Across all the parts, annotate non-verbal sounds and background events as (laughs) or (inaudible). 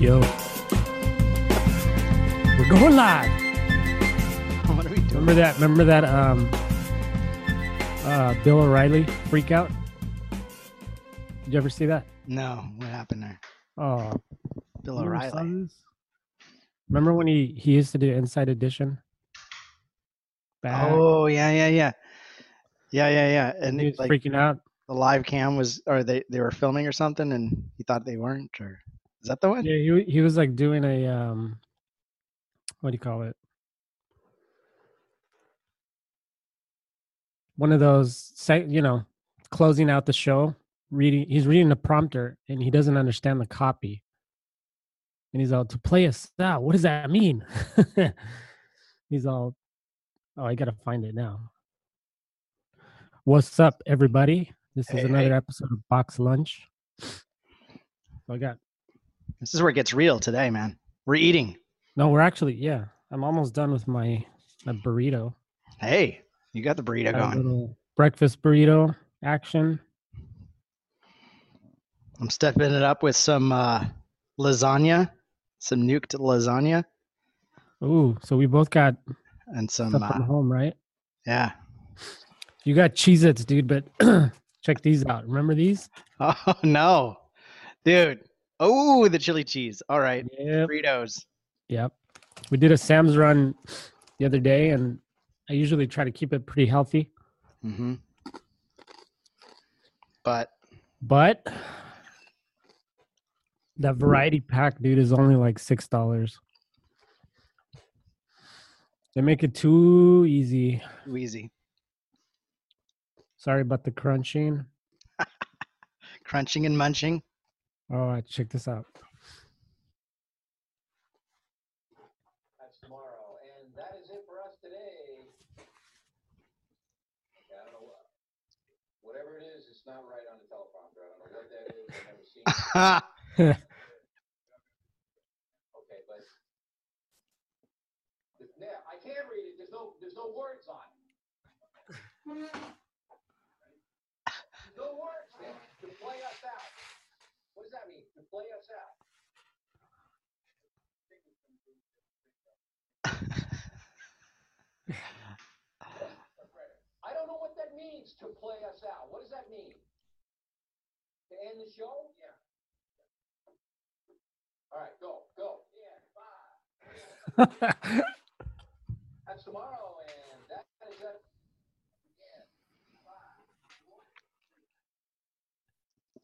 Yo. We're going live. (laughs) What are we doing? Remember that remember that um uh Bill O'Reilly freak out? Did you ever see that? No, what happened there? Oh Bill you never saw O'Reilly. Remember when he he used to do Inside Edition? Back. Oh yeah, yeah, yeah, yeah, yeah, yeah. And he was like freaking out. the live cam was, or they they were filming or something, and he thought they weren't, or is that the one? Yeah, he he was like doing a um what do you call it? One of those say you know, closing out the show, reading he's reading the prompter and he doesn't understand the copy. And he's all to play us out. What does that mean? (laughs) he's all Oh, I gotta find it now. What's up, everybody? This is Hey, another hey. episode of Box Lunch. So I got This is where it gets real today, man. We're eating. No, we're actually yeah. I'm almost done with my my burrito. Hey, you got the burrito Got a going. little breakfast burrito action. I'm stepping it up with some uh, lasagna, some nuked lasagna, Ooh, so we both got and some stuff from uh, home, right? yeah. You got Cheez Its, dude, but (clears throat) check these out. Remember these? (laughs) Oh no, dude. Oh, the chili cheese. All right, Yep. Fritos. Yep. We did a Sam's run the other day, and I usually try to keep it pretty healthy. Mm-hmm. But But that variety pack, dude, is only like six dollars. They make it too easy. Wheezy. Sorry about the crunching. (laughs) Crunching and munching. All right, check this out. That's tomorrow, and that is it for us today. Okay, I don't know what, whatever it is, it's not right on the teleprompter. I don't know what that is. I've never seen it. (laughs) Okay, but yeah, I can't read it. There's no, there's no words on it. (laughs) No words there. To play us out. What does that mean? To play us out. I don't know what that means to play us out. What does that mean? To end the show? Yeah. All right, go, go. Yeah, (laughs) bye. That's tomorrow, and that is it. Yeah, bye.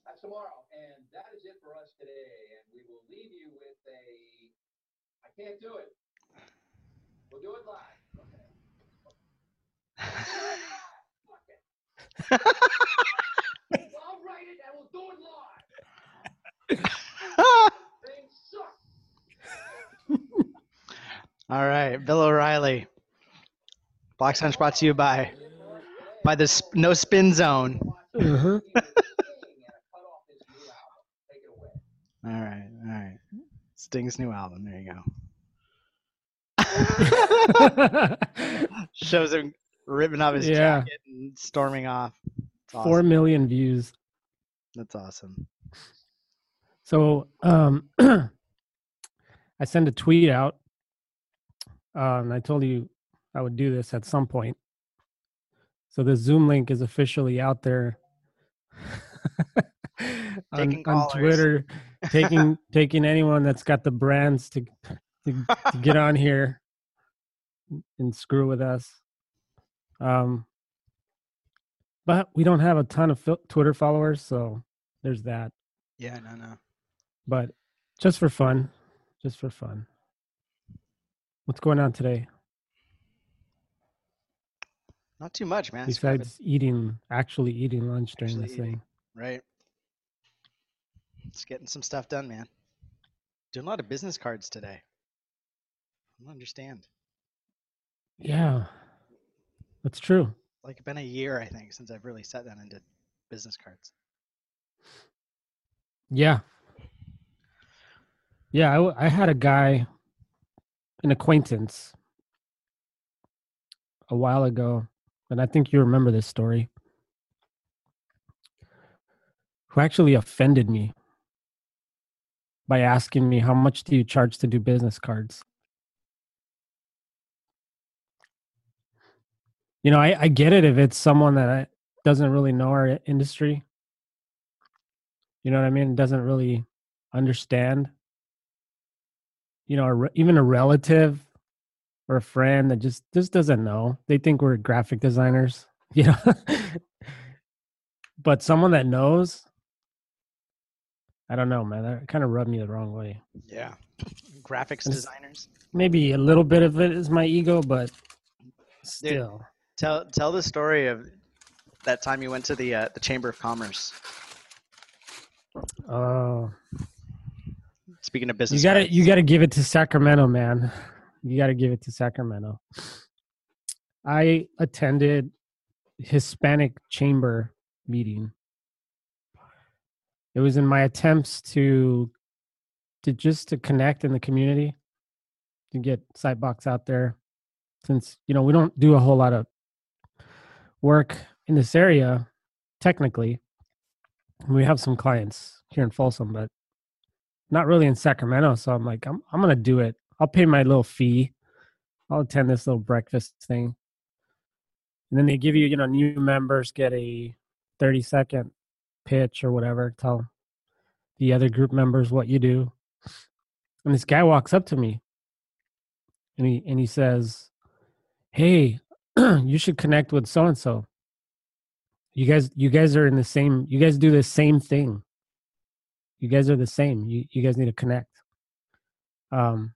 That's tomorrow, that is it for us today. And we will leave you with a. I can't do it. We'll do it live. Okay. (laughs) Fuck it. I'll write it and we'll do it live. Thing sucks. All right, Bill O'Reilly. Box Lunch brought to you by by the sp- No Spin Zone. Uh-huh. (laughs) All right, all right. Sting's new album. There you go. (laughs) Shows him ripping off his Yeah. jacket and storming off. Awesome. Four million views. That's awesome. So um (clears throat) I sent a tweet out. Uh, and I told you I would do this at some point. So the Zoom link is officially out there (laughs) on, on. Twitter, taking taking anyone that's got the brands to to, to get on here and screw with us. Um, but we don't have a ton of Twitter followers, so there's that. Yeah, no, no. But just for fun, just for fun. What's going on today Not too much, man. Besides eating, actually eating lunch during Actually this eating. thing? right. It's getting some stuff done, man. Doing a lot of business cards today. I don't understand. Yeah, that's true. Like been a year, I think, since I've really sat down and did business cards. Yeah. Yeah, I had a guy, an acquaintance, a while ago, and I think you remember this story, who actually offended me. By asking me how much do you charge to do business cards? You know i, I get it if it's someone that doesn't really know our industry. You know what i mean? Doesn't really understand. You know even a relative or a friend that just just doesn't know. They think we're graphic designers (laughs) you know? But someone that knows i don't know man. That kind of rubbed me the wrong way. Yeah. Graphics designers. maybe a little bit of it is my ego but still. Tell tell the story of that time you went to the uh, the Chamber of Commerce. oh. Speaking of business, you gotta you gotta give it to sacramento man. You gotta give it to sacramento. I attended hispanic chamber meeting it was in my attempts to to just to connect in the community to get Sightbox out there since you know we don't do a whole lot of work in this area technically. We have some clients here in folsom but not really in sacramento so i'm like i'm, I'm gonna do it. I'll pay my little fee. I'll attend this little breakfast thing. And then they give you you know new members get a 30 second pitch or whatever tell the other group members what you do. And this guy walks up to me and he and he says hey (clears throat) you should connect with so and so you guys you guys are in the same you guys do the same thing. You guys are the same. You you guys need to connect. Um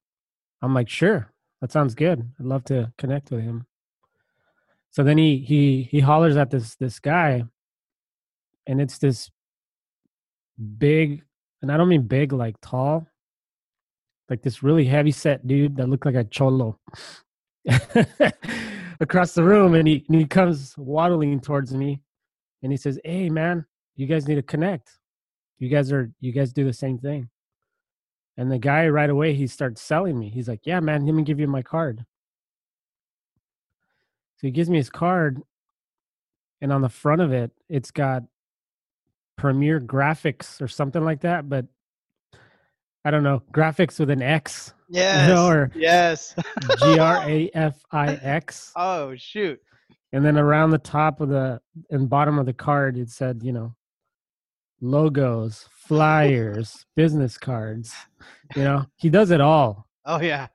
i'm like sure. That sounds good. I'd love to connect with him. So then he he he hollers at this this guy and it's this big and i don't mean big like tall like this really heavy set dude that looked like a cholo (laughs) across the room and he, and he comes waddling towards me and he says hey man you guys need to connect. You guys are you guys do the same thing. And the guy right away he starts selling me. He's like yeah man let me give you my card. So he gives me his card and on the front of it it's got premiere graphics or something like that but i don't know graphics with an x (laughs) yes, or- yes. g-r-a-f-i-x (laughs) oh shoot! and then around the top of the and bottom of the card it said you know logos flyers (laughs) business cards you know he does it all Oh yeah.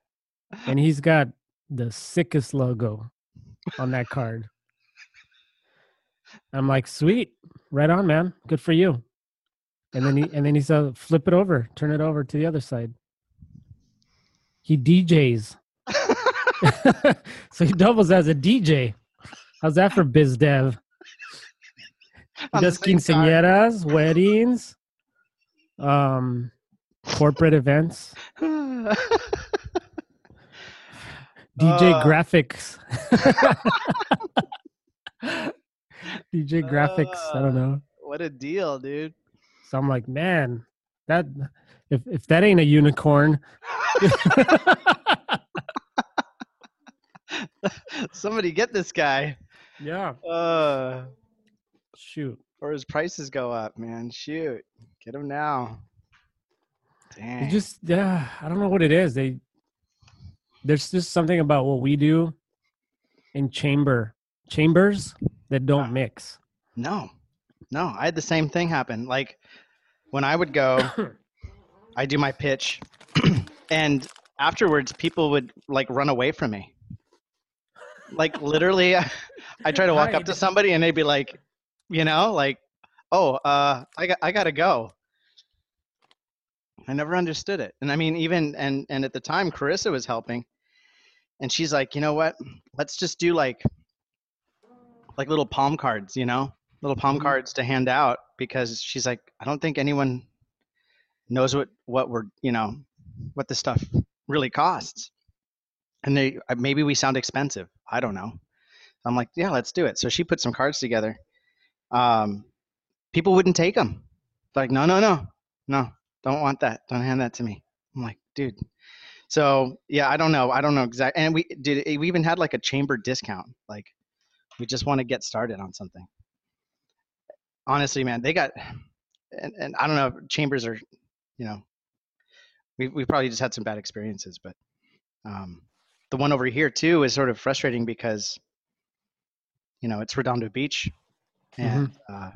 and he's got the sickest logo on that card i'm like sweet right on man. Good for you. And then he and then he said flip it over turn it over to the other side. He djs (laughs) so he doubles as a dj how's that for biz dev? He On the does same card. quinceañeras, weddings, um, corporate events, (laughs) DJ Uh. graphics. (laughs) DJ graphics. I don't know. What a deal, dude. So I'm like, man, that if if that ain't a unicorn, (laughs) Somebody get this guy. yeah. Uh, Shoot. or his prices go up, man. Shoot, get him now. Dang. just yeah, I don't know what it is. They there's just something about what we do in chamber chambers that don't Ah. mix. No, no, I had the same thing happen. Like when I would go, (coughs) I do my pitch, (clears throat) and afterwards, people would like run away from me. Like literally, (laughs) I try to walk up to somebody and they'd be like, you know, like, oh, uh, I got, I gotta go. I never understood it, and I mean, even and and at the time, Carissa was helping, and she's like, you know what? Let's just do like, like little palm cards, you know, little palm Mhm. cards to hand out because she's like, I don't think anyone knows what what we're, you know, what this stuff really costs, and they uh, maybe we sound expensive. I don't know. I'm like, yeah, let's do it. So she put some cards together. Um, people wouldn't take them. Like, no, no, no, no, don't want that. Don't hand that to me. I'm like, dude. So yeah, I don't know. I don't know exactly. And we did. We even had like a chamber discount. Like, we just want to get started on something. Honestly, man, they got, and, and I don't know. Chambers are, you know, we we probably just had some bad experiences, but um, the one over here too is sort of frustrating because you know it's Redondo Beach, and uh,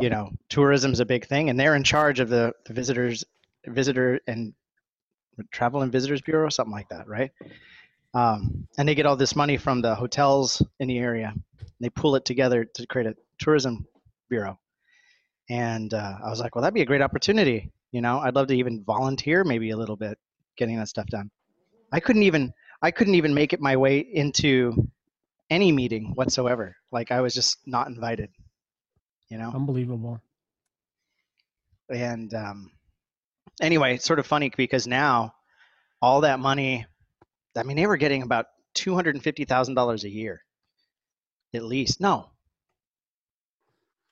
you know tourism's a big thing, and they're in charge of the, the visitors visitor and travel and visitors bureau, something like that, right? Um, and they get all this money from the hotels in the area. They pull it together to create a tourism bureau. And uh, I was like, well, that'd be a great opportunity. You know, I'd love to even volunteer maybe a little bit getting that stuff done. I couldn't even I couldn't even make it my way into any meeting whatsoever. Like I was just not invited. You know? Unbelievable. and um, anyway, it's sort of funny because now all that money, I mean, they were getting about two hundred and fifty thousand dollars a year, at least. No,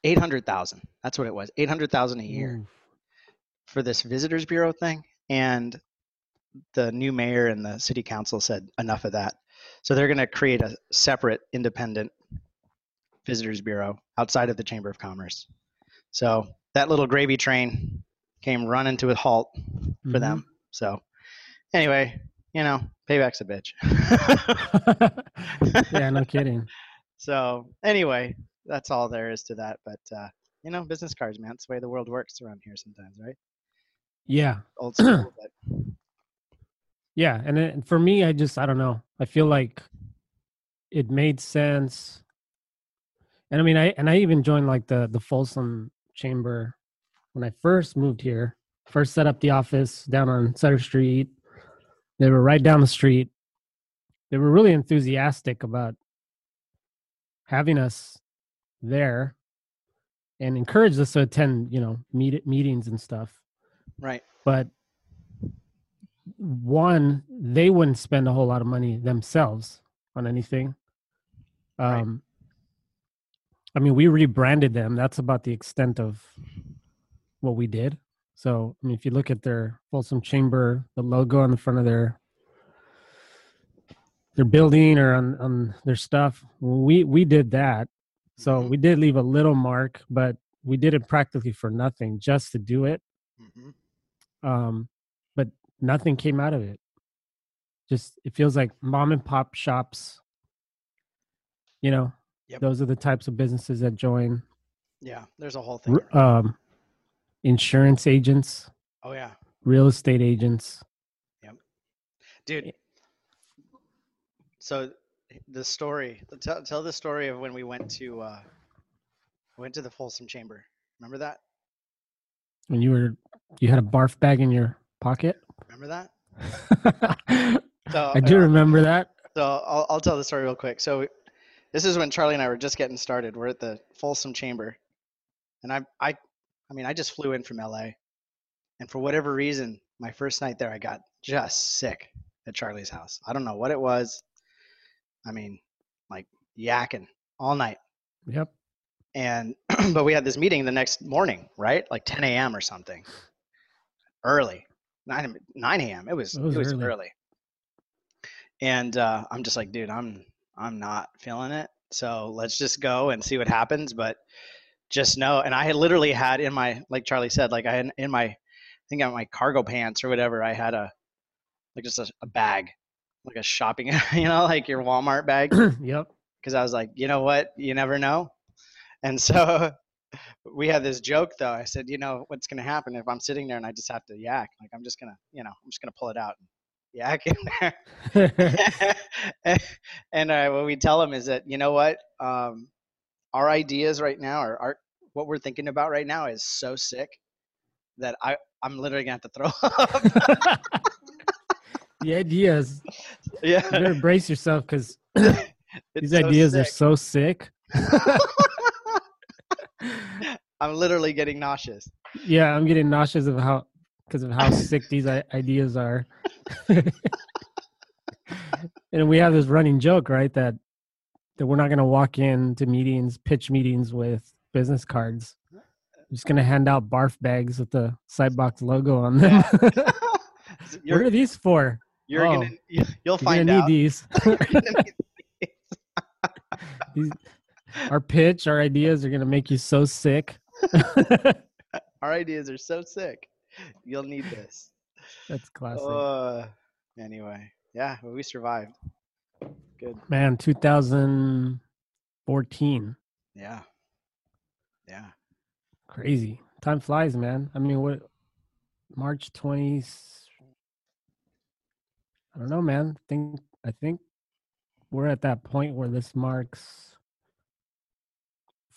eight hundred thousand. That's what it was. Eight hundred thousand a year Ooh. for this visitors bureau thing, and the new mayor and the city council said enough of that. So they're going to create a separate, independent visitors bureau outside of the Chamber of Commerce. So that little gravy train came running to a halt for Mhm. them. So anyway, you know, payback's a bitch. (laughs) yeah, no kidding. (laughs) So anyway, that's all there is to that. But uh, you know, business cards, man. It's the way the world works around here sometimes, right? Yeah, Old school, (clears throat) but yeah, and it, for me, I just I don't know. I feel like it made sense, and I mean, I and I even joined like the the Folsom Chamber when I first moved here. First set up the office down on Sutter Street. They were right down the street. They were really enthusiastic about having us there and encouraged us to attend, you know, meet meetings and stuff. right. but one they wouldn't spend a whole lot of money themselves on anything Right. um i mean we rebranded them that's about the extent of what we did so i mean if you look at their folsom chamber the logo on the front of their their building or on on their stuff we we did that so Mhm. we did leave a little mark but we did it practically for nothing just to do it Mhm. um, but nothing came out of it. Just it feels like mom and pop shops. You know, Yep. those are the types of businesses that join. Yeah, there's a whole thing. Um, insurance agents, Oh yeah, real estate agents. Yep. Dude. So the story. Tell tell the story of when we went to uh, went to the Folsom Chamber. Remember that? When you were, you had a barf bag in your pocket. Remember that? (laughs) I do uh, remember that. So I'll, I'll tell the story real quick. So this is when Charlie and I were just getting started. We're at the Folsom Chamber, and I, I, I mean, I just flew in from LA, and for whatever reason, my first night there, I got just sick at Charlie's house. I don't know what it was. I mean, like yakking all night, Yep. and (clears throat) but we had this meeting the next morning, right? Like 10 a.m. or something, early, 9 9 a.m. It was It was it was early. early. And uh, I'm just like, dude, I'm I'm not feeling it. So let's just go and see what happens. But just know, and I had literally had in my like Charlie said, like I had in my I think on my cargo pants or whatever, I had a like just a, a bag, like a shopping, (laughs) you know, like your Walmart bag (clears throat) yep. because I was like, you know what, you never know. And so (laughs) we had this joke though. I said, you know what's gonna happen if I'm sitting there and I just have to yak? Like I'm just gonna, you know, I'm just gonna pull it out and yak in there. (laughs) and uh, what we tell them is that you know what, um, our ideas right now are our what we're thinking about right now is so sick that I I'm literally gonna have to throw (laughs) up. the ideas. You yeah, better brace yourself because (coughs) these so ideas are so sick. (laughs) I'm literally getting nauseous. Yeah, I'm getting nauseous of how because of how sick (laughs) these ideas are. and we have this running joke, right? That that we're not going to walk into meetings, pitch meetings with business cards. I'm just going to hand out barf bags with the Sidebox logo on them. (laughs) (laughs) what You're, these for? you're Oh, gonna you- you'll find gonna out. need these. (laughs) You're gonna need- these. Our pitch, our ideas are going to make you so sick. Our ideas are so sick. You'll need this. That's classic. Uh, anyway, yeah, we survived. Good. Man, 2014. Yeah. Yeah. Crazy. Time flies, man. I mean, what March 20s I don't know, man. I think I think we're at that point where this marks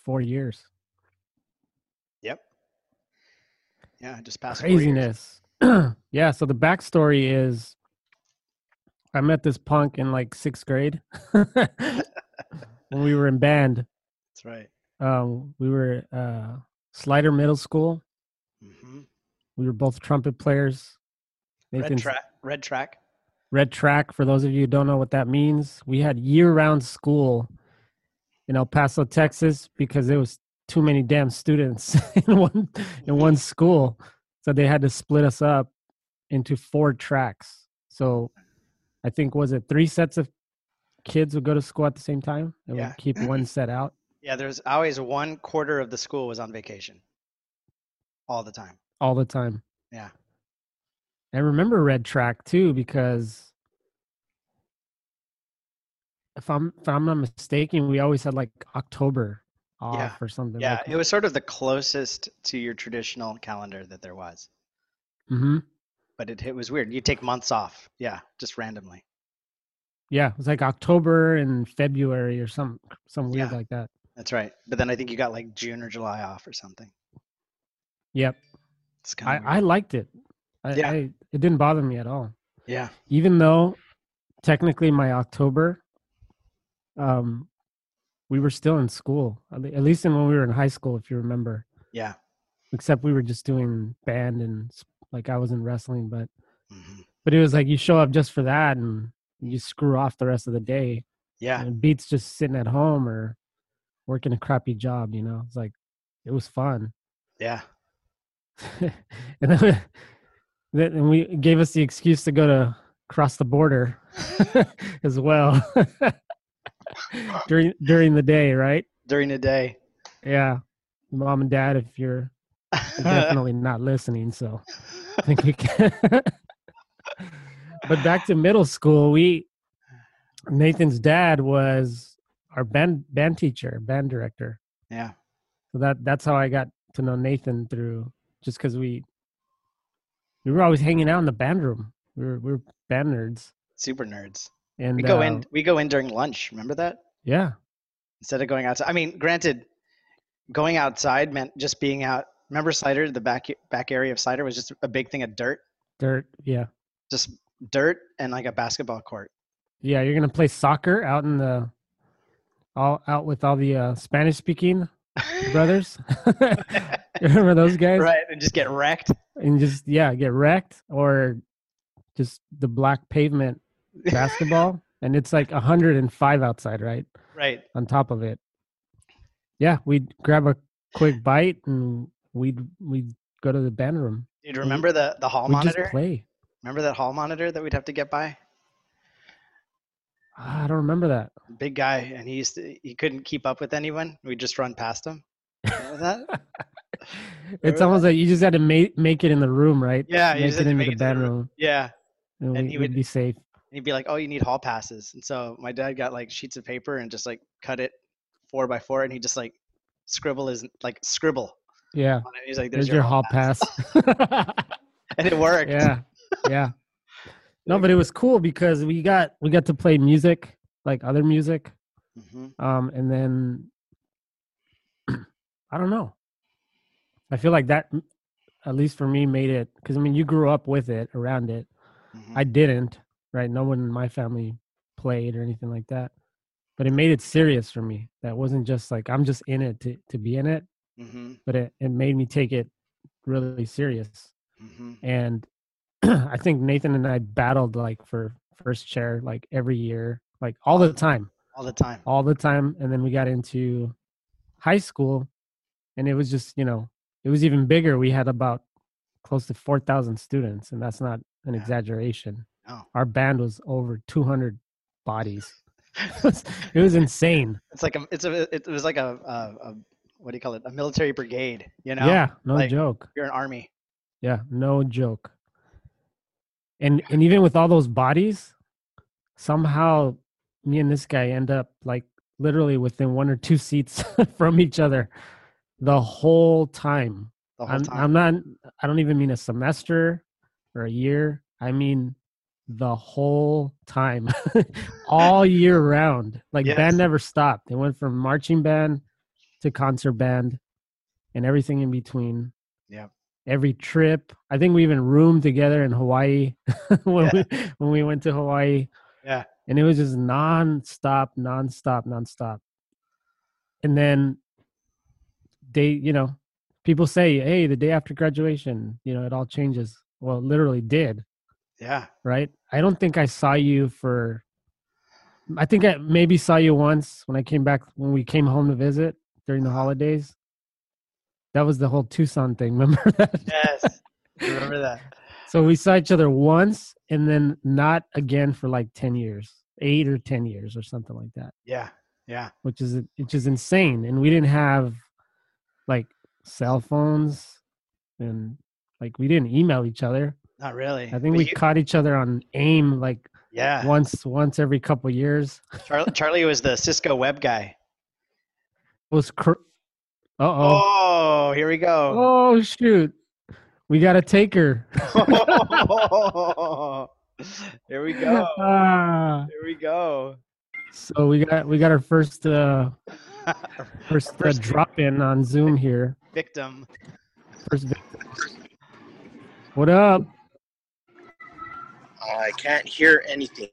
4 years. Yep. Yeah, just past. Craziness. (clears throat) yeah, so the backstory is I met this punk in like 6th grade (laughs) when we were in band. That's right. Um, we were uh, Slider Middle School. hmm We were both trumpet players. Red track. Red track. Red Track, for those of you who don't know what that means, we had year round school in El Paso, Texas, because there was too many damn students (laughs) in one in one (laughs) school. So they had to split us up into four tracks. So I think was it three sets of kids would go to school at the same time and Yeah. would keep one set out. Yeah, there's always one quarter of the school was on vacation. All the time. all the time. Yeah. And remember Red Track too, because if I'm if I'm not mistaken, we always had like October off Yeah. or something. Yeah, like, it was sort of the closest to your traditional calendar that there was. hmm But it, it was weird. You take months off. Yeah, just randomly. yeah, it was like October and February or some some weird Yeah. like that. That's right. But then I think you got like June or July off or something. Yep, It's I I liked it. I, Yeah. I it didn't bother me at all. yeah. even though technically my October, um, we were still in school. At least in when we were in high school, if you remember. Yeah. Except we were just doing band and like I was in wrestling, but hmm but it was like you show up just for that and you screw off the rest of the day. Yeah. And beats just sitting at home or working a crappy job. You know, it's like it was fun. Yeah. (laughs) and then and we gave us the excuse to go to cross the border (laughs) (laughs) as well during during the day, right? During the day. Yeah, mom and dad, if you're definitely not listening, so (laughs) think we can. (laughs) but back to middle school, we Nathan's dad was our band band teacher, band director. yeah. So that that's how I got to know Nathan through just because we we were always hanging out in the band room. We were we were band nerds, Super nerds. and We go uh, in we go in during lunch. Remember that? Yeah, Instead of going outside. I mean, granted, going outside meant just being out. Remember Slider? The back back area of Slider was just a big thing of dirt. dirt. Yeah, Just dirt and like a basketball court. yeah. You're gonna play soccer out in the all out with all the uh, Spanish speaking (laughs) brothers. (laughs) Remember those guys? right. And just get wrecked. And just yeah, get wrecked or just the black pavement (laughs) basketball, and it's like 105 outside, right? right. on top of it. Yeah, we'd grab a quick bite and we'd we'd go to the band room. Dude, remember the, the hall monitor? just play. Remember that hall monitor that we'd have to get by? I don't remember that. Big guy, and he used to, he couldn't keep up with anyone. We'd just run past him. That? (laughs) it's almost like you just had to make make it in the room, right? Yeah, you make just it into make the it to the band room. room, Yeah. and, And we, he would would- be safe. He'd be like, "Oh, you need hall passes." And so my dad got like sheets of paper and just like cut it four by four, and he just like scribble his like scribble Yeah. He's like, there's, "There's, your hall pass. (laughs) and it worked. yeah, yeah. (laughs) No, but it was cool because we got we got to play music, like other music, hmm um, and then (clears throat) I don't know. I feel like that, at least for me, made it because I mean, you grew up with it, around it. hmm I didn't, right? No one in my family played or anything like that. But it made it serious for me. That wasn't just like I'm just in it to, to be in it, hmm but it, it made me take it really serious. hmm And (clears throat) I think Nathan and I battled like for first chair like every year, like all the time, All the time. all the time. And then we got into high school and it was just, you know, it was even bigger. We had about close to 4,000 students, and that's not an Yeah. exaggeration. No. Our band was over 200 bodies. (laughs) it, was, it was (laughs) insane. It's like a, it's a, it was like a, a, a, what do you call it? A military brigade. You know? yeah, no like- joke. You're an army. Yeah, no joke. and and even with all those bodies, somehow me and this guy end up like literally within one or two seats (laughs) from each other the whole time. The whole I'm, time. I'm not. I don't even mean a semester or a year. I mean the whole time, (laughs) all year round. Like Yes. band never stopped. They went from marching band to concert band, and everything in between. Yeah. Every trip. I think we even roomed together in Hawaii (laughs) when Yeah. we when we went to Hawaii, yeah. and it was just non-stop, non-stop, non-stop. And then they, you know, people say, "Hey, the day after graduation, you know, it all changes." Well, it literally did, Yeah. right? I don't think I saw you for. I think I maybe saw you once when I came back when we came home to visit during the holidays. That was the whole Tucson thing. (laughs) Remember that? Yes. (laughs) Remember that. So we saw each other once and then not again for like 10 years, eight or 10 years or something like that, Yeah. Yeah. which is, which is insane. And we didn't have like cell phones and like we didn't email each other. Not really. I think But we you- caught each other on AIM like yeah. once, once every couple years. Charlie, Charlie was the Cisco web guy. It was, cr- uh oh. Oh, here we go. Oh, shoot. We got to take her. (laughs) here we go. (laughs) Ah, Here we go. so we got, we got our first, uh, (laughs) first, uh, First drop in on Zoom here. victim. First victim. What up? I can't hear anything.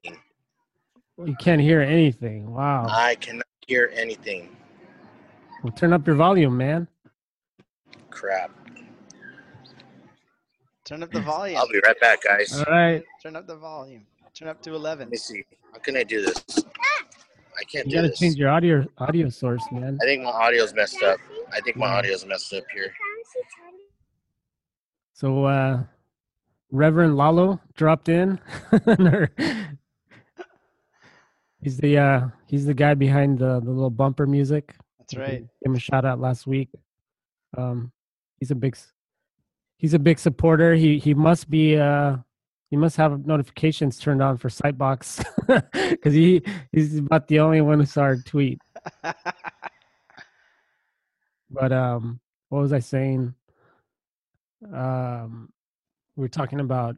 You can't hear anything. Wow. I cannot hear anything. Well, turn up your volume, man. Crap. Turn up the volume. I'll be right back, guys. All right. Turn up the volume. Turn up to 11. Let me see. How can I do this? I can't do that. You got to this. change your audio audio source, man. I think my audio's messed up. I think my audio's messed up here. So, uh, Reverend Lalo dropped in. (laughs) he's the uh, he's the guy behind the, the little bumper music. That's right. Gave him a shout out last week. Um, he's a big he's a big supporter. He he must be uh he must have notifications turned on for Sightbox (laughs) because he he's about the only one who saw our tweet. But um, what was I saying? Um, we are talking about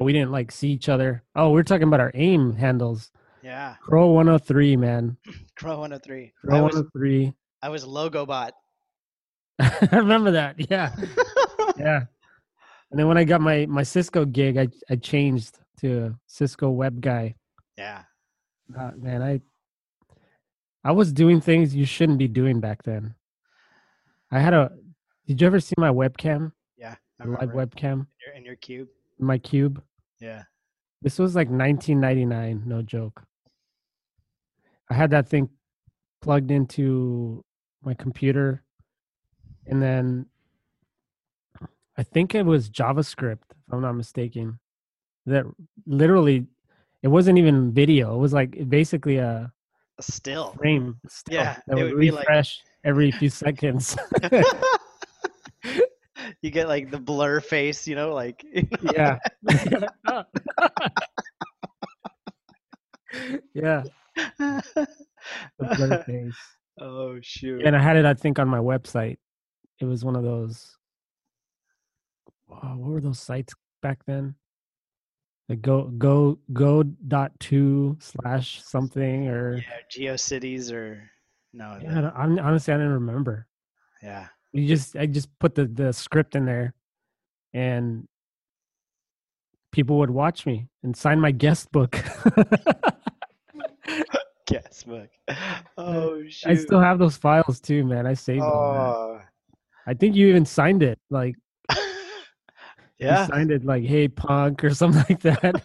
we didn't like see each other. Oh, we are talking about our aim handles. Yeah. Crow 103, man. (clears throat) Crow 103. I Crow was, 103. I was Logobot. (laughs) I remember that. Yeah, (laughs) yeah. And then when I got my my Cisco gig, I I changed to Cisco web guy. yeah. Uh, man, I I was doing things you shouldn't be doing back then. I had a. Did you ever see my webcam? Yeah. I live webcam, In your, in your cube. my cube. Yeah. This was like 1999, no joke. I had that thing plugged into my computer, and then I think it was JavaScript, if I'm not mistaken. That literally, it wasn't even video. It was like basically a Still. frame. still Yeah, it would would be like- refresh every few seconds. (laughs) you get like the blur face, you know, like yeah. (laughs) (laughs) yeah. Blur face. (laughs) oh shoot. And I had it, I think, on my website. It was one of those. Oh, what were those sites back then? The go go go dot two slash something or yeah, GeoCities or no. yeah, I the- don't- I'm, honestly I didn't remember. yeah. You just I just put the the script in there, and people would watch me and sign my guest book. (laughs) Guess book. (laughs) Oh shoot. I still have those files too, man. I saved them. man. Oh. I think you even signed it, like (laughs) you yeah. signed it like "Hey punk" or (laughs) something like that.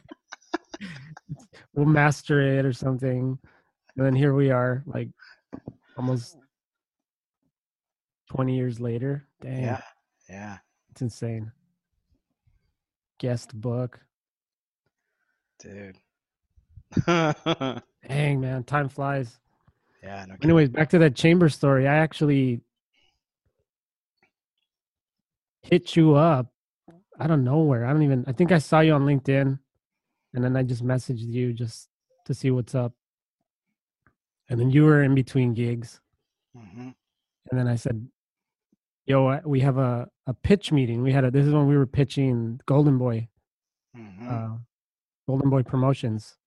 we'll master it or something, and then here we are, like almost twenty years later. Dang, Yeah. Yeah. it's insane. Guest book. Dude. Dang, man, time flies. Yeah. No. Anyways, back to that chamber story. I actually hit you up. I don't know where. I don't even. I think I saw you on LinkedIn, and then I just messaged you just to see what's up. And then you were in between gigs, hmm and then I said, "Yo, we have a a pitch meeting. We had a. This is when we were pitching Golden Boy, hmm uh, Golden Boy Promotions."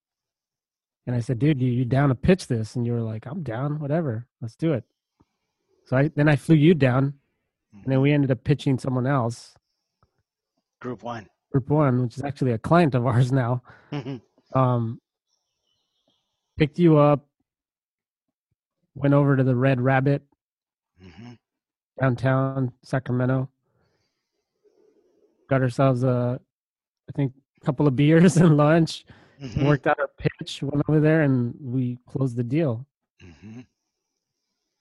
And I said, "Dude, you you down to pitch this?" And you were like, "I'm down. Whatever. Let's do it." So I then I flew you down, and then we ended up pitching someone else, Group one. Group One, which is actually a client of ours now. Mhm. um, picked you up, went over to the Red Rabbit Mhm. downtown Sacramento, got ourselves a, I think, a couple of beers (laughs) and lunch, Mhm. worked out a pitch, went over there, and we closed the deal. Mhm.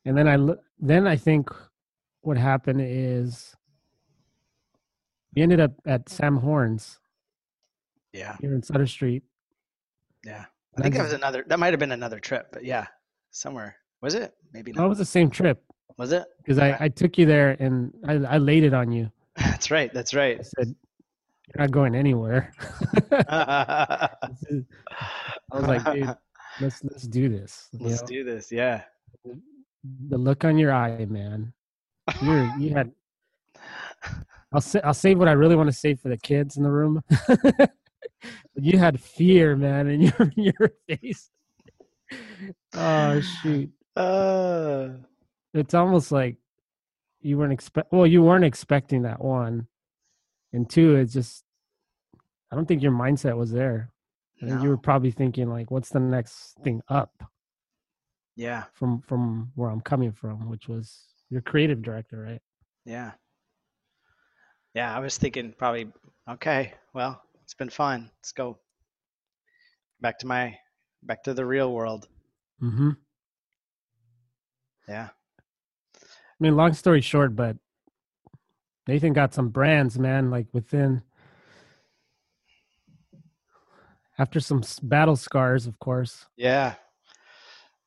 And then I, lo- then I think what happened is we ended up at Sam Horne's Yeah. here in Sutter Street. Yeah. I think that was another. That might have been another trip, but yeah, somewhere was it? Maybe No, it was the same trip Was it? because I, I took you there and I, I laid it on you. (laughs) That's right. That's right. I said, "You're not going anywhere." (laughs) I was like, "Dude, let's let's do this." Let's know? do this. Yeah. the look on your eye, man. You you had. (laughs) I'll say I'll save what I really want to say for the kids in the room. (laughs) You had fear, man, in your in your face. Oh shoot! Uh, It's almost like you weren't expect. Well, you weren't expecting that one, and two, it's just. I don't think your mindset was there. I think you were probably thinking like, "What's the next thing up?" Yeah. from from where I'm coming from, which was your creative director, right? Yeah. Yeah. I was thinking probably, okay, well, it's been fun. Let's go back to my, back to the real world. Mm-hmm. Yeah. I mean, long story short, but Nathan got some brands, man. Like within after some battle scars, of course. Yeah.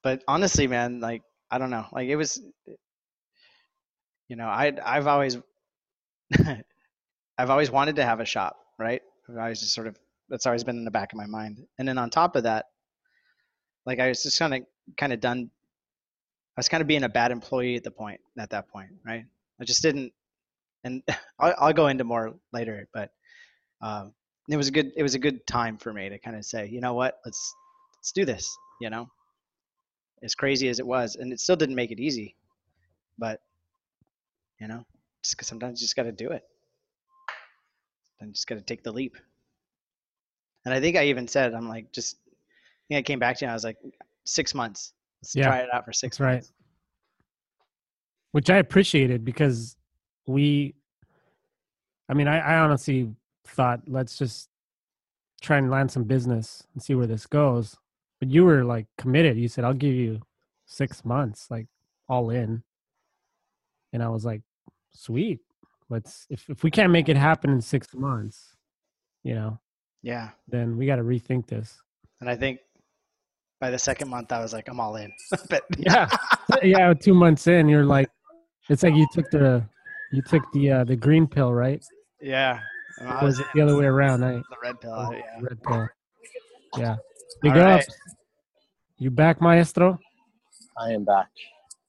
But honestly, man, like I don't know. Like it was you know, I I've always (laughs) I've always wanted to have a shop, right? I've always just sort of that's always been in the back of my mind. And then on top of that, like I was just kind of kind of done I was kind of being a bad employee at the point at that point, right? I just didn't and (laughs) I'll, I'll go into more later, but um, it was a good it was a good time for me to kind of say, you know what, let's let's do this, you know, as crazy as it was, and it still didn't make it easy, but you know, just 'cause sometimes you just got to do it, and just got to take the leap. And I think I even said, I'm like, just, I think I came back to you, and I was like, six months, let's Yeah, try it out for six right. months. Which I appreciated because we I mean, I, I honestly thought let's just try and land some business and see where this goes. But you were like committed. You said, I'll give you six months, like all in. And I was like, sweet. Let's if if we can't make it happen in six months, you know, Yeah, then we gotta rethink this. and I think by the second month, I was like, I'm all in. (laughs) but Yeah. yeah, two months in, you're like it's like you took the you took the uh the green pill, right? yeah, I Or was was it the other way around? I, the red pill. Oh, yeah. Red pill. Yeah. Big All right. ups. You back, maestro? I am back.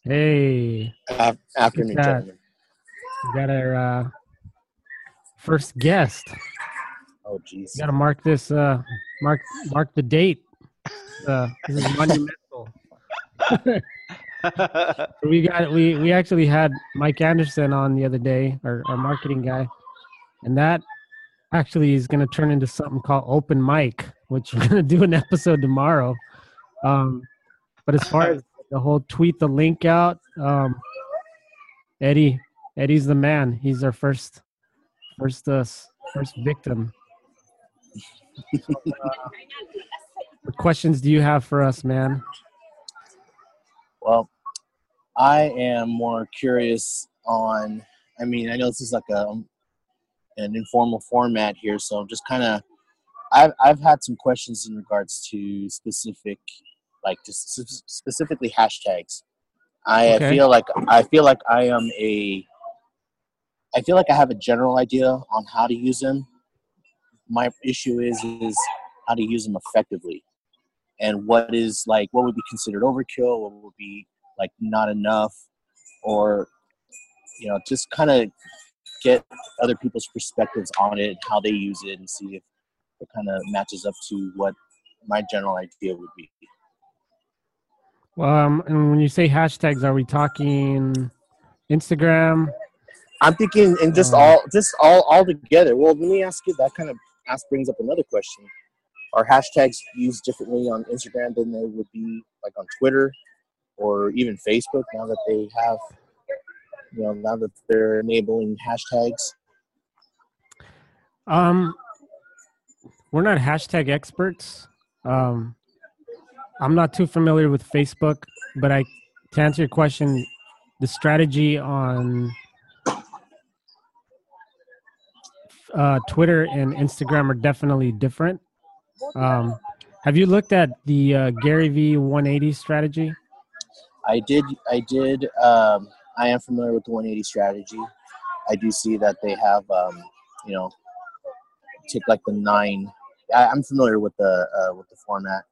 Hey, Af- Afternoon, that. gentlemen. we got our uh, first guest. Oh, jeez. You got to mark this. Uh, mark mark the date. Uh, this is (laughs) monumental. (laughs) (laughs) we got we we actually had Mike Anderson on the other day, our, our marketing guy, and that actually is going to turn into something called open mic, which we're going to do an episode tomorrow. Um, but as far as the whole tweet the link out, um, Eddie, Eddie's the man. He's our first, first, uh, first victim. So, (laughs) uh, what questions do you have for us, man? Well, I am more curious on. I mean, I know this is like a an informal format here, so I'm just kind of. I've I've had some questions in regards to specific, like just specifically hashtags. I Okay. feel like I feel like I am a I feel like I have a general idea on how to use them. My issue is is how to use them effectively, and what is like what would be considered overkill, what would be like not enough, or you know, just kind of get other people's perspectives on it, how they use it, and see if it kind of matches up to what my general idea would be. Well, um, and when you say hashtags, are we talking Instagram? I'm thinking, and just Um, all, just all, all together. Well, let me ask you. That kind of ask brings up another question: Are hashtags used differently on Instagram than they would be like on Twitter or even Facebook? Now that they have, you know, now that they're enabling hashtags. Um, we're not hashtag experts. Um, I'm not too familiar with Facebook, but I to answer your question, the strategy on uh, Twitter and Instagram are definitely different. Um, have you looked at the uh, Gary Vee 180 strategy? I did. I did. Um, I am familiar with the 180 strategy. I do see that they have, um, you know, take like the nine. I, I'm familiar with the uh, with the format,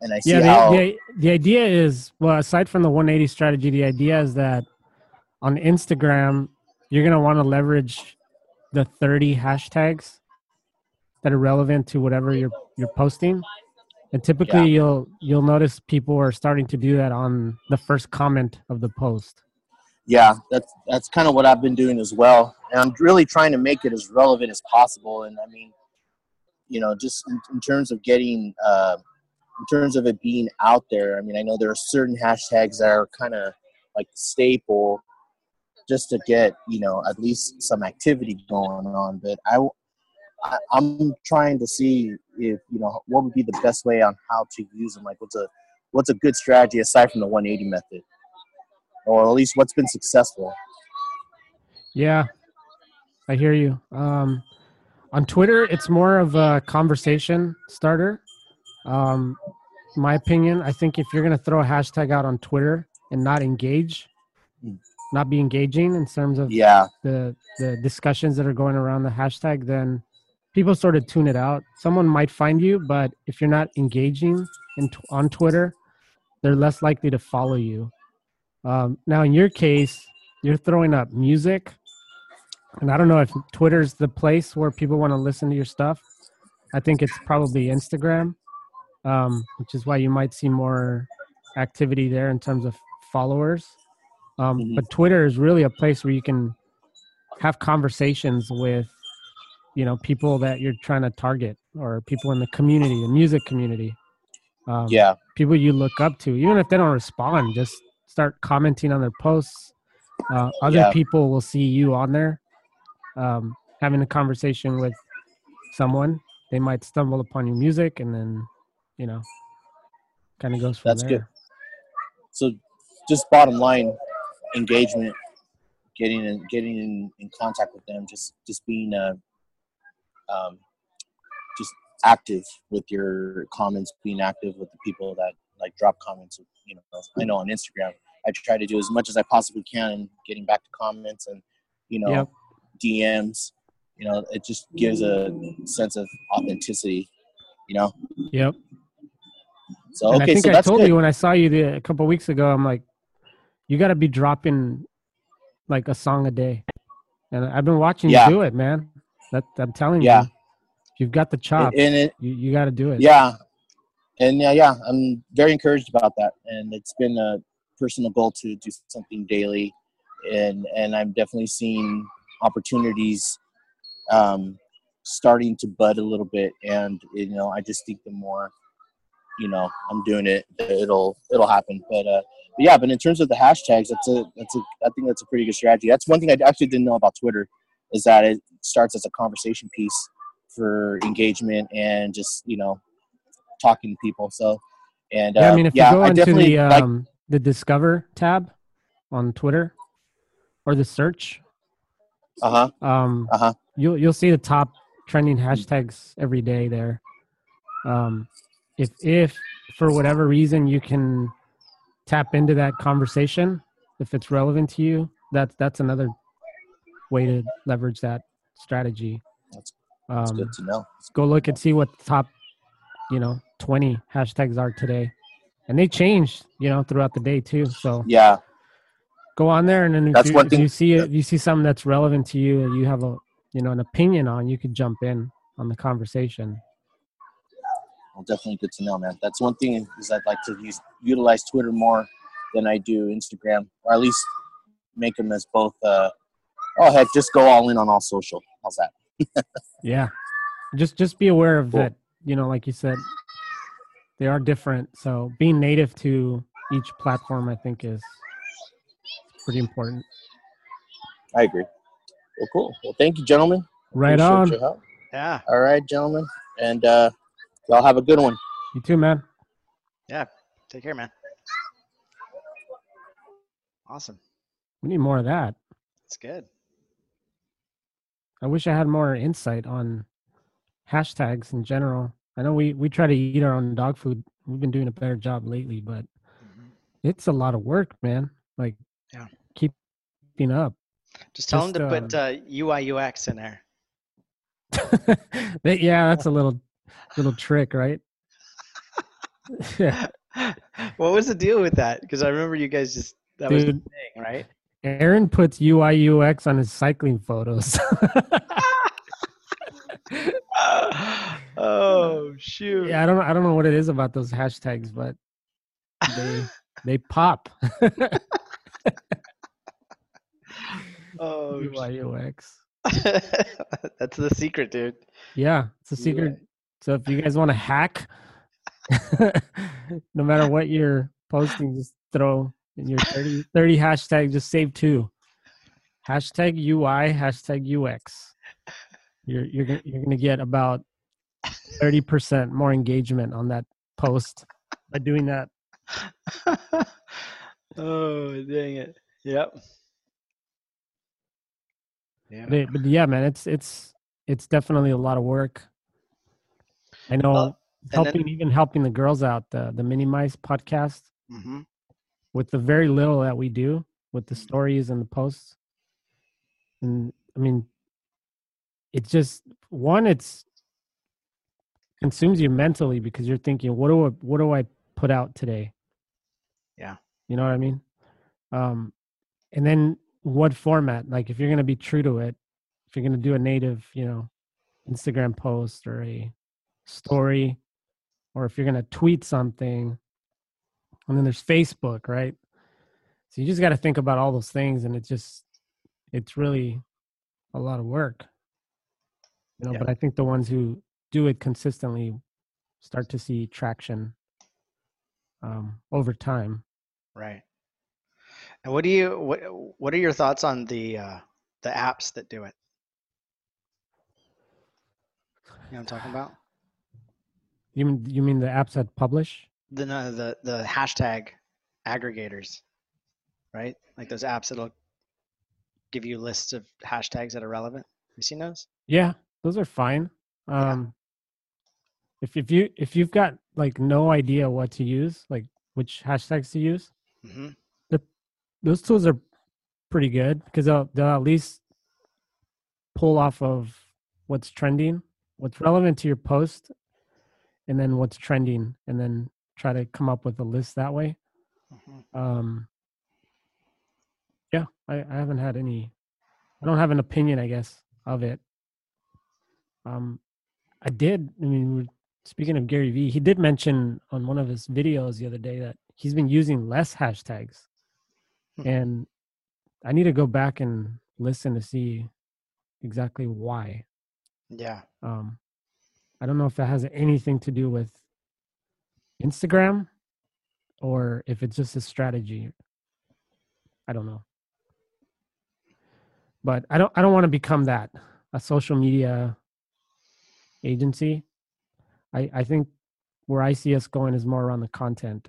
and I see yeah, how. the, the, the idea is well, aside from the 180 strategy, the idea is that on Instagram, you're going to want to leverage the 30 hashtags that are relevant to whatever you're you're posting. And typically Yeah. you'll you'll notice people are starting to do that on the first comment of the post. yeah, that's that's kind of what I've been doing as well, and I'm really trying to make it as relevant as possible. And I mean, you know, just in, in terms of getting, uh, in terms of it being out there. I mean, I know there are certain hashtags that are kind of like staple, just to get you know at least some activity going on. But I, I I'm trying to see if you know what would be the best way on how to use them. Like, what's a what's a good strategy aside from the 180 method, or at least what's been successful. Yeah, I hear you. Um, on Twitter, it's more of a conversation starter. Um, my opinion, I think if you're going to throw a hashtag out on Twitter and not engage, Mm. not be engaging in terms of Yeah, the the discussions that are going around the hashtag, then people sort of tune it out. Someone might find you, but if you're not engaging in, t- on Twitter, they're less likely to follow you. Um, now, in your case, you're throwing up music, and I don't know if Twitter's the place where people want to listen to your stuff. I think it's probably Instagram, um, which is why you might see more activity there in terms of followers. Um, Mhm. But Twitter is really a place where you can have conversations with, you know, people that you're trying to target or people in the community, the music community. Um, yeah, people you look up to, even if they don't respond, just start commenting on their posts. Uh, other Yeah. people will see you on there, um, having a conversation with someone. They might stumble upon your music, and then, you know, kind of goes from That's there. good. So, just bottom line, engagement, getting in, getting in, in contact with them, just just being uh, um, just active with your comments, being active with the people that like drop comments. You know, I know on Instagram, I try to do as much as I possibly can, and getting back to comments and you know Yep. DMs. You know, it just gives a sense of authenticity. You know, Yep. so and okay, I think so I told good. you when I saw you the, a couple weeks ago, I'm like, you got to be dropping like a song a day, and I've been watching Yeah. you do it, man. That I'm telling Yeah. you, you've got the chops. and it, you you got to do it. yeah and yeah yeah i'm very encouraged about that and it's been a personal goal to do something daily and and i'm definitely seeing opportunities um starting to bud a little bit and you know i just think the more you know i'm doing it it'll it'll happen but uh but yeah but in terms of the hashtags that's a that's a i think that's a pretty good strategy that's one thing i actually didn't know about twitter is that it starts as a conversation piece for engagement and just you know talking to people. So, and Yeah, uh, I mean, if yeah, you go I into the like. um, the Discover tab on Twitter or the search, Uh huh. um, Uh huh. you'll you'll see the top trending hashtags every day there. Um, if if for whatever reason you can tap into that conversation, if it's relevant to you, that's that's another way to leverage that strategy. That's- um, good to know. go look and see what the top, you know, 20 hashtags are today. And they change, you know, throughout the day too. So Yeah, go on there and then if, That's you, one if you see it, if you see something that's relevant to you and you have a, you know, an opinion on, you could jump in on the conversation. well, definitely good to know, man. That's one thing is I'd like to use utilize Twitter more than I do Instagram, or at least make them as both. Uh, oh heck, just go all in on all social. How's that? Yeah. Just just be aware of Cool. that, you know, like you said, they are different. So being native to each platform I think is pretty important. I agree. Well, cool. Well, thank you, gentlemen. Right Appreciate on. your help. Yeah. All right, gentlemen, and uh, y'all have a good one. You too, man. Yeah. Take care, man. Awesome. We need more of that. It's good. I wish I had more insight on hashtags in general. I know we we try to eat our own dog food. We've been doing a better job lately, but it's a lot of work, man. Like, Yeah. Keep keeping up. Just tell Just, them to put uh, UI UX in there. (laughs) Yeah, that's a little little trick, right? (laughs) yeah, (laughs) what was the deal with that? Because I remember you guys just that was the thing, right? Aaron puts UI UX on his cycling photos. (laughs) oh shoot! yeah, I don't I don't know what it is about those hashtags, but they they pop. (laughs) Oh, (laughs) UI UX. that's the secret, dude. Yeah, it's a secret. So if you guys want to hack, no matter what you're posting, just throw in your 30, 30 hashtag, just save two. Hashtag UI, hashtag UX. You're you're gonna you're gonna get about thirty percent more engagement on that post by doing that. (laughs) oh, dang it. Yep. Yeah. But, but yeah, man, it's it's it's definitely a lot of work. I know Well, and then- helping even helping the girls out the the mini mice podcast hmm with the very little that we do with the stories and the posts and i mean it's just one it's consumes you mentally because you're thinking what do i what do i put out today? Yeah. you know what i mean? Um and then what format? Like if you're going to be true to it if you're going to do a native you know instagram post or a story or if you're going to tweet something and then there's facebook right so you just got to think about all those things and it's just it's really a lot of work you know Yeah. but i think the ones who do it consistently start to see traction um, over time Right. And what do you what what are your thoughts on the uh the apps that do it? You know what I'm talking about? you mean you mean the apps that publish The the the hashtag aggregators, right? Like those apps that'll give you lists of hashtags that are relevant. You seen those? yeah those are fine Yeah. um if if you if you've got like no idea what to use like which hashtags to use hmm those tools are pretty good because they'll they'll at least pull off of what's trending, what's relevant to your post, and then what's trending, and then try to come up with a list that way. hmm Um, yeah, I, I haven't had any. I don't have an opinion, I guess, of it. Um, I did. I mean, speaking of Gary Vee, he did mention on one of his videos the other day that he's been using less hashtags, Hmm. and I need to go back and listen to see exactly why. Yeah. Um, I don't know if that has anything to do with Instagram or if it's just a strategy. I don't know. But I don't I don't want to become that a social media agency. I I think where I see us going is more around the content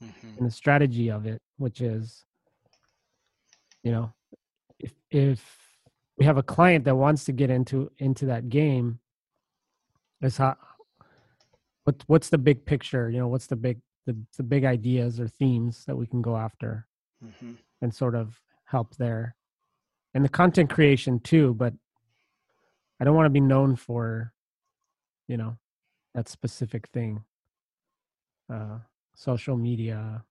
hmm and the strategy of it, which is, you know, if if we have a client that wants to get into into that game, is how what what's the big picture? You know, what's the big the, the big ideas or themes that we can go after hmm and sort of help there. and the content creation too. But I don't want to be known for, you know, that specific thing. Uh, social media.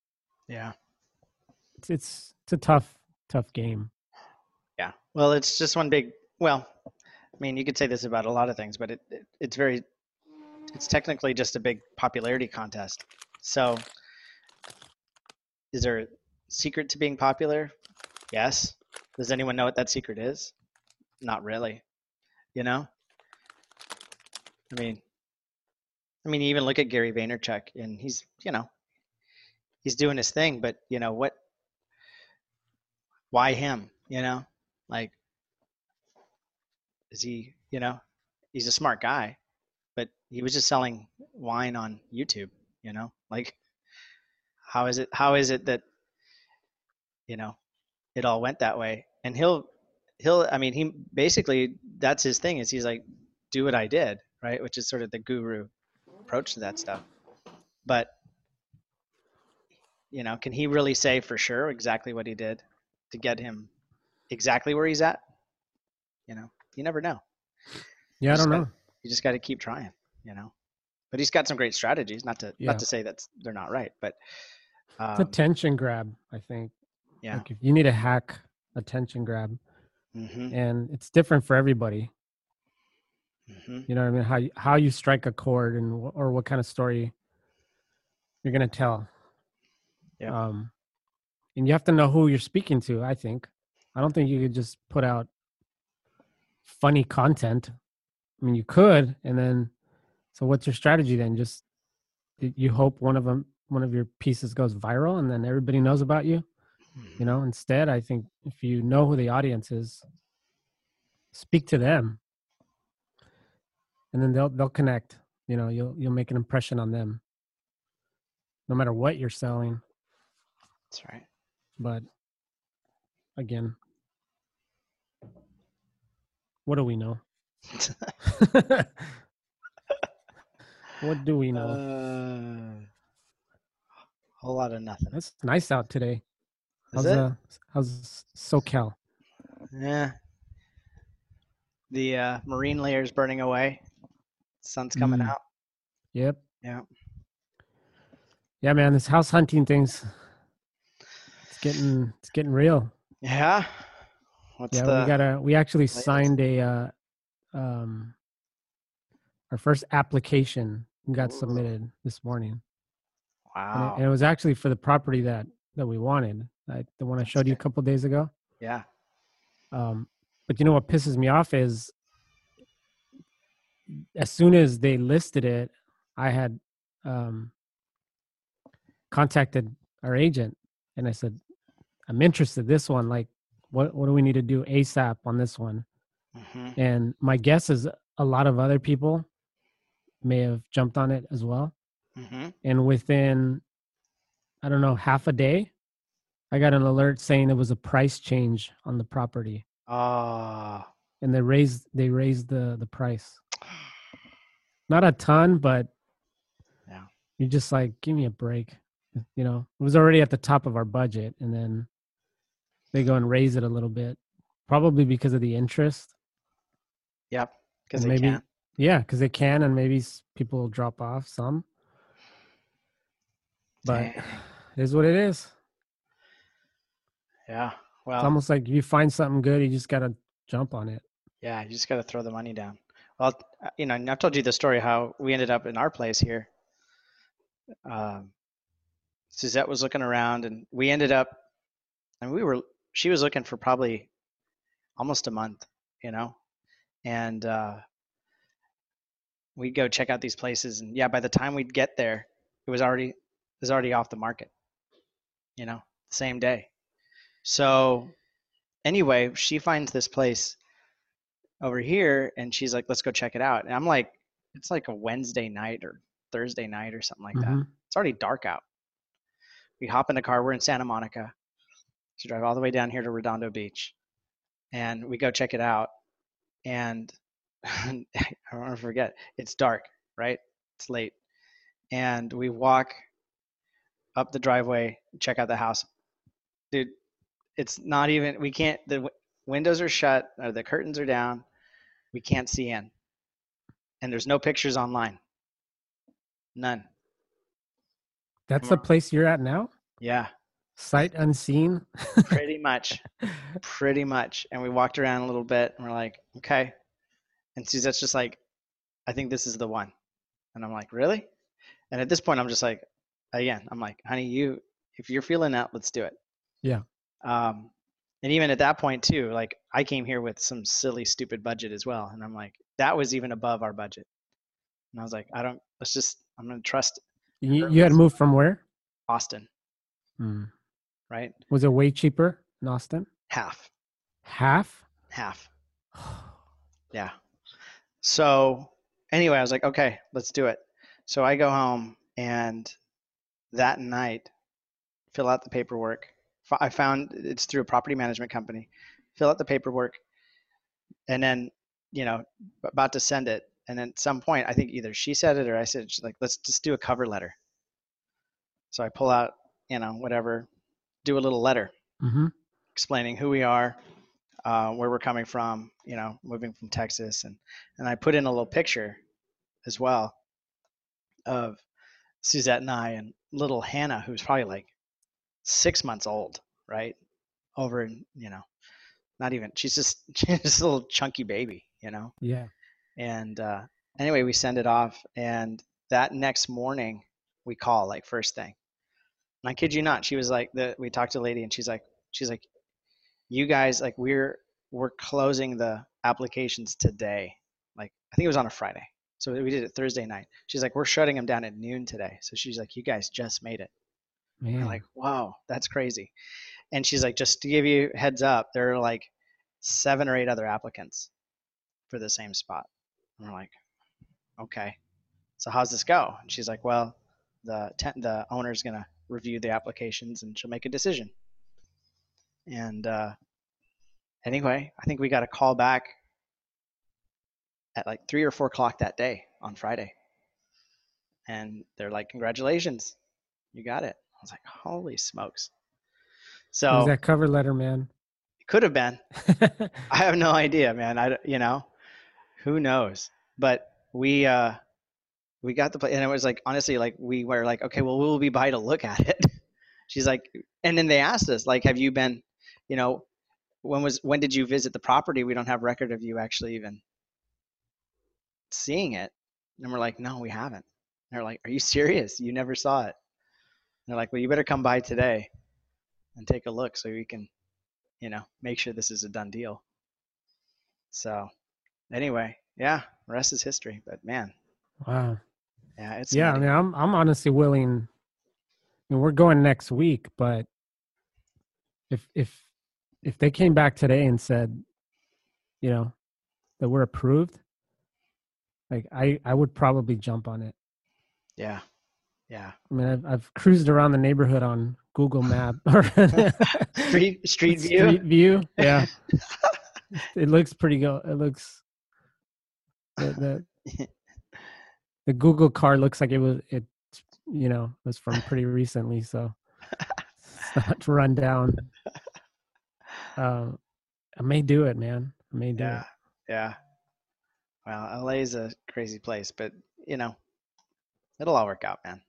Yeah. It's it's it's a tough tough game. Yeah. Well, it's just one big. Well, I mean, you could say this about a lot of things, but it, it it's very. It's technically just a big popularity contest. So, is there a secret to being popular? Yes. Does anyone know what that secret is? Not really. You know. I mean, I mean, you even look at Gary Vaynerchuk, and he's, you know, he's doing his thing, but you know what? Why him? You know, like, is he? You know, he's a smart guy, he was just selling wine on YouTube. You know, like, how is it? How is it that, you know, it all went that way? And he'll, he'll. I mean, he basically that's his thing. Is he's like, do what I did, right? Which is sort of the guru approach to that stuff. But you know, can he really say for sure exactly what he did to get him exactly where he's at? You know, you never know. Yeah, I don't got- know. You just got to keep trying. You know, but he's got some great strategies. Not to Yeah. not to say that they're not right, but It's um, attention grab, I think. yeah. Like if you need a hack attention grab, hmm and it's different for everybody. hmm You know what I mean? How you, how you strike a chord and or what kind of story you're gonna tell. Yeah. Um, and you have to know who you're speaking to. I think. I don't think you could just put out funny content. I mean, you could, and then. So what's your strategy then? Just you hope one of them, one of your pieces goes viral, and then everybody knows about you. You know. Hmm. Instead, I think if you know who the audience is, speak to them and then they'll they'll connect you know you'll you'll make an impression on them no matter what you're selling That's right. but again what do we know (laughs) (laughs) what do we know Uh, whole lot of nothing. it's nice out today Is how's it? uh how's socal Yeah. The uh, marine layer is burning away. Sun's coming Mm. out. yep Yeah. yeah man this house hunting things it's getting it's getting real Yeah. What's yeah the? we got a we actually latest? signed a uh um our first application got Ooh. submitted this morning and, it, wow. and it was actually for the property that that we wanted I, the one i showed you a couple days ago yeah. um but you know what pisses me off is as soon as they listed it i had um contacted our agent and i said i'm interested this one like what what do we need to do asap on this one hmm and my guess is a lot of other people may have jumped on it as well hmm and within i don't know half a day i got an alert saying it was a price change on the property Oh. and they raised they raised the the price not a ton but Yeah. you're just like give me a break you know it was already at the top of our budget and then they go and raise it a little bit probably because of the interest Yep. Because they maybe- can't. Yeah because they can and maybe people will drop off some but it (sighs) is what it is Yeah. Well. it's almost like if you find something good you just gotta jump on it Yeah, you just got to throw the money down. Well, uh, you know, I've told you the story how we ended up in our place here. Um, Suzette was looking around, and we ended up, and we were, she was looking for probably almost a month, you know, and uh, we'd go check out these places, and yeah, by the time we'd get there, it was already, it was already off the market, you know, same day. So, anyway, she finds this place over here and she's like let's go check it out and i'm like it's like a wednesday night or thursday night or something like that Mhm. it's already dark out we hop in the car we're in santa monica so drive all the way down here to redondo beach and we go check it out and (laughs) i don't want to forget it's dark right it's late and we walk up the driveway check out the house dude it's not even we can't the windows are shut or the curtains are down. We can't see in. And there's no pictures online. None. That's the on. place you're at now? Yeah, Sight unseen? (laughs) pretty much. pretty much. And we walked around a little bit and we're like, okay. And Suzette's just like, I think this is the one. And I'm like, really? And at this point, I'm just like, again, I'm like, honey, you, if you're feeling that, let's do it. Yeah. Um, and even at that point too, like I came here with some silly, stupid budget as well. And I'm like, that was even above our budget. And I was like, I don't, let's just, I'm going to trust You, you had moved from where? Austin, Hmm. right? Was it way cheaper in Austin? Half, Half? half. (sighs) Yeah. So anyway, I was like, okay, let's do it. So I go home and that night, fill out the paperwork. I found it's through a property management company. Fill out the paperwork, and then you know about to send it. And then at some point, I think either she said it or I said, like, let's just do a cover letter. So I pull out, you know, whatever, do a little letter Mm-hmm. explaining who we are, uh, where we're coming from, you know, moving from Texas, and and I put in a little picture as well of Suzette and I and little Hannah, who's probably like six months old, right? Over in you know, not even she's just (laughs) she's just a little chunky baby, you know. Yeah. And uh, anyway, we send it off, and that next morning we call like first thing. And I kid you not, she was like, the, we talked to a lady, and she's like, she's like, you guys, like we're we're closing the applications today. Like I think it was on a Friday, so we did it Thursday night. She's like, we're shutting them down at noon today. So she's like, you guys just made it. Man. We're like, wow, that's crazy. And she's like, just to give you a heads up, there are like seven or eight other applicants for the same spot. And we're like, okay, so how's this go? And she's like, well, the ten- the owner's gonna review the applications and she'll make a decision. And uh, anyway, I think we got a call back at like three or four o'clock that day on Friday, and they're like, congratulations, you got it. I was like, holy smokes. What So was that cover letter, man? it could have been. (laughs) I have no idea, man. I, you know, who knows? But we, uh, we got the place, and it was like, honestly, like we were like, okay, well, we'll be by to look at it. (laughs) She's like, and then they asked us, like, have you been, you know, when was, when did you visit the property? We don't have record of you actually even seeing it. And we're like, no, we haven't. And they're like, are you serious? You never saw it. And they're like, well, you better come by today and take a look so we can you know, make sure this is a done deal. So, anyway, yeah, rest is history. But man, wow. yeah, it's Yeah, I mean, I'm I'm honestly willing. I mean, we're going next week, but if if if they came back today and said, you know, that we're approved, like I I would probably jump on it. yeah, yeah. I mean, I've I've cruised around the neighborhood on Google Map (laughs) or (laughs) Street Street View. Street View. Yeah, (laughs) it looks pretty good. It looks the, the the Google car looks like it was it you know was from pretty recently, so it's not run down. Um, I may do it, man. I may do Yeah, it. yeah. Well, LA is a crazy place, but you know, it'll all work out, man.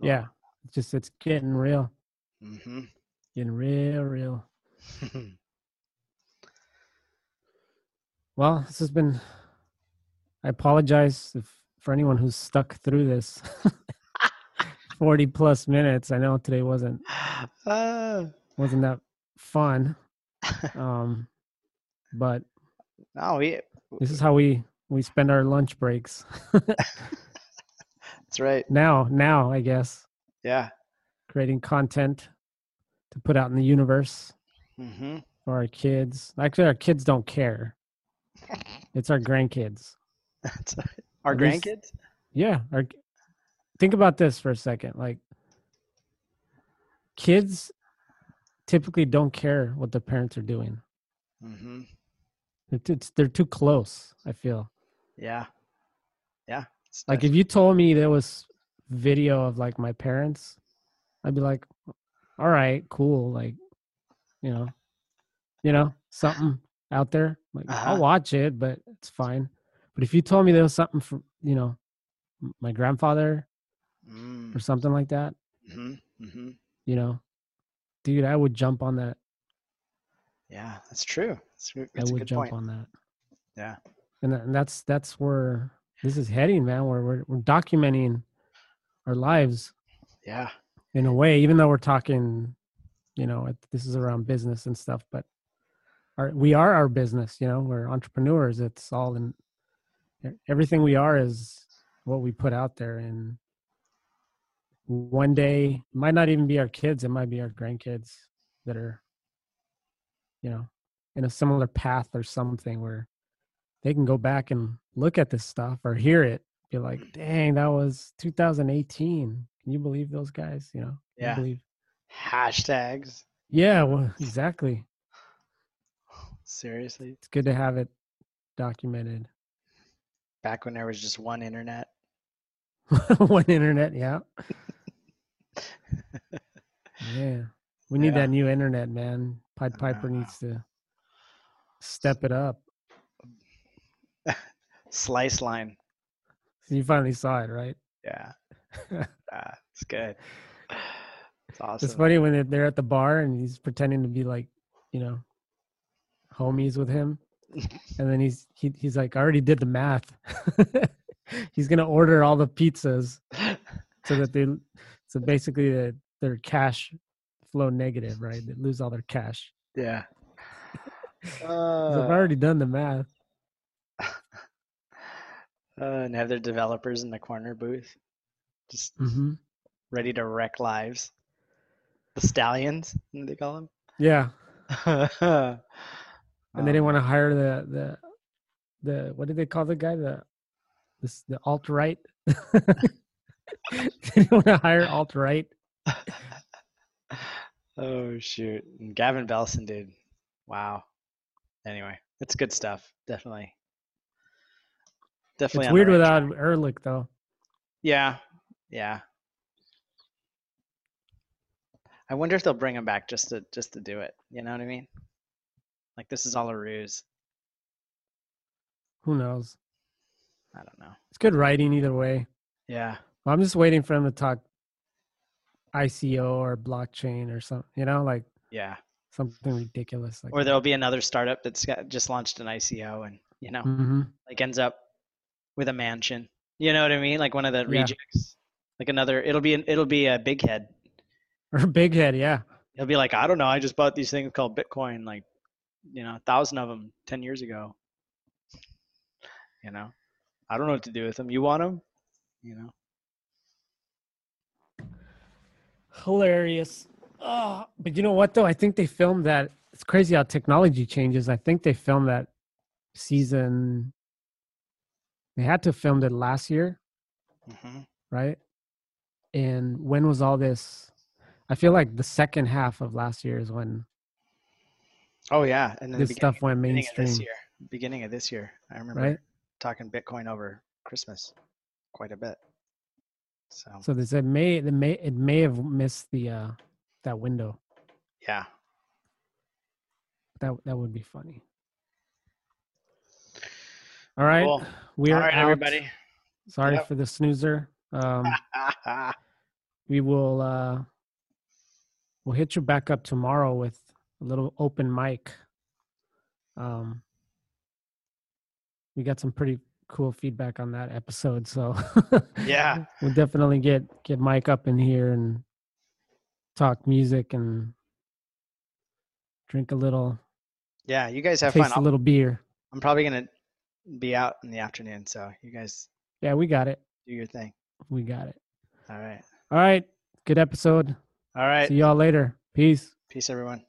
Yeah, it's just it's getting real, Mm-hmm. getting real, real. (laughs) Well, this has been. I apologize if for anyone who's stuck through this. (laughs) Forty plus minutes. I know today wasn't (sighs) uh, wasn't that fun, um, but no, we. this is how we we spend our lunch breaks. (laughs) That's right. now, now I guess Yeah. creating content to put out in the universe Mm-hmm. for our kids. Actually, our kids don't care. (laughs) It's our grandkids. That's our At least- grandkids. Yeah. Our, think about this for a second. Like, kids typically don't care what the parents are doing. Mm-hmm. It, it's they're too close. I feel Yeah. Yeah. Like if you told me there was video of like my parents, I'd be like, all right, cool. Like, you know, you know, something out there, like I'll Uh-huh. watch it, but it's fine. But if you told me there was something from, you know my grandfather Mm, or something like that, hmm hmm you know, dude, I would jump on that. Yeah, that's true. That's, I would jump point. on that. Yeah. and, that, and that's that's where this is heading, man. Where we're we're documenting our lives Yeah. in a way, even though we're talking, you know, it- this is around business and stuff, but our, we are our business, you know, we're entrepreneurs. It's all in everything we are is what we put out there. And one day might not even be our kids, it might be our grandkids that are, you know, in a similar path or something where they can go back and look at this stuff or hear it, be like, mm. dang, that was 2018. Can you believe those guys? You know, Yeah. believe Hashtags. yeah, well, (laughs) exactly. Seriously. It's good to have it documented. Back when there was just one internet. (laughs) One internet, yeah. Yeah. We need Yeah. that new internet, man. Pied Piper know. needs to step it up. (laughs) Sliceline. You finally saw it, right? Yeah. (laughs) Ah, it's good. It's awesome. It's funny when they're- they're at the bar and he's pretending to be like, you know, homies with him, (laughs) and then he's he, he's like, I already did the math. he's gonna order all the pizzas so that they so basically the, their cash flow negative, right? They lose all their cash. Yeah. (laughs) 'Cause I've Uh, already done the math. (laughs) uh, and have their developers in the corner booth, just hmm ready to wreck lives. The stallions, what do they call them? Yeah, (laughs) and they didn't want to hire the the the what did they call the guy the this the alt right. (laughs) they didn't want to hire alt right. (laughs) oh shoot! And Gavin Belson, dude. Wow. Anyway, it's good stuff. Definitely. Definitely. It's weird right without track. Erlich though. Yeah. Yeah. I wonder if they'll bring him back just to just to do it. You know what I mean? Like this is all a ruse. Who knows? I don't know. It's good writing either way. Yeah. Well, I'm just waiting for him to talk ICO or blockchain or something. You know, like Yeah. something ridiculous. Like Or there'll be another startup that's got just launched an ICO and you know hmm like ends up with a mansion. You know what I mean? Like one of the Yeah. rejects. Like another. It'll be an, it'll be a big head. (laughs) or big head. Yeah, He'll be like, I don't know. I just bought these things called Bitcoin. Like, you know, a thousand of them ten years ago. You know, I don't know what to do with them. You want them? You know. Hilarious. Oh, but you know what though? I think they filmed that. It's crazy how technology changes. I think they filmed that season. They had to filmed it last year, hmm right? And when was all this? I feel like the second half of last year is when Oh yeah, and then this the stuff went beginning, beginning of this mainstream, year. Beginning of this year, I remember right? talking Bitcoin over Christmas quite a bit. So So they said may it may it may have missed the uh that window. yeah, That that would be funny. All right, Cool. we are all right, out. everybody. Sorry Yep. for the snoozer. Um, (laughs) we will uh, we'll hit you back up tomorrow with a little open mic. Um, we got some pretty cool feedback on that episode, so Yeah. (laughs) we'll definitely get get Mike up in here and talk music and drink a little, yeah, you guys have taste fun. a little beer. I'm probably gonna be out in the afternoon, so you guys Yeah, we got it. do your thing. We got it. All right. All right, good episode. All right. See y'all later. Peace. Peace, everyone.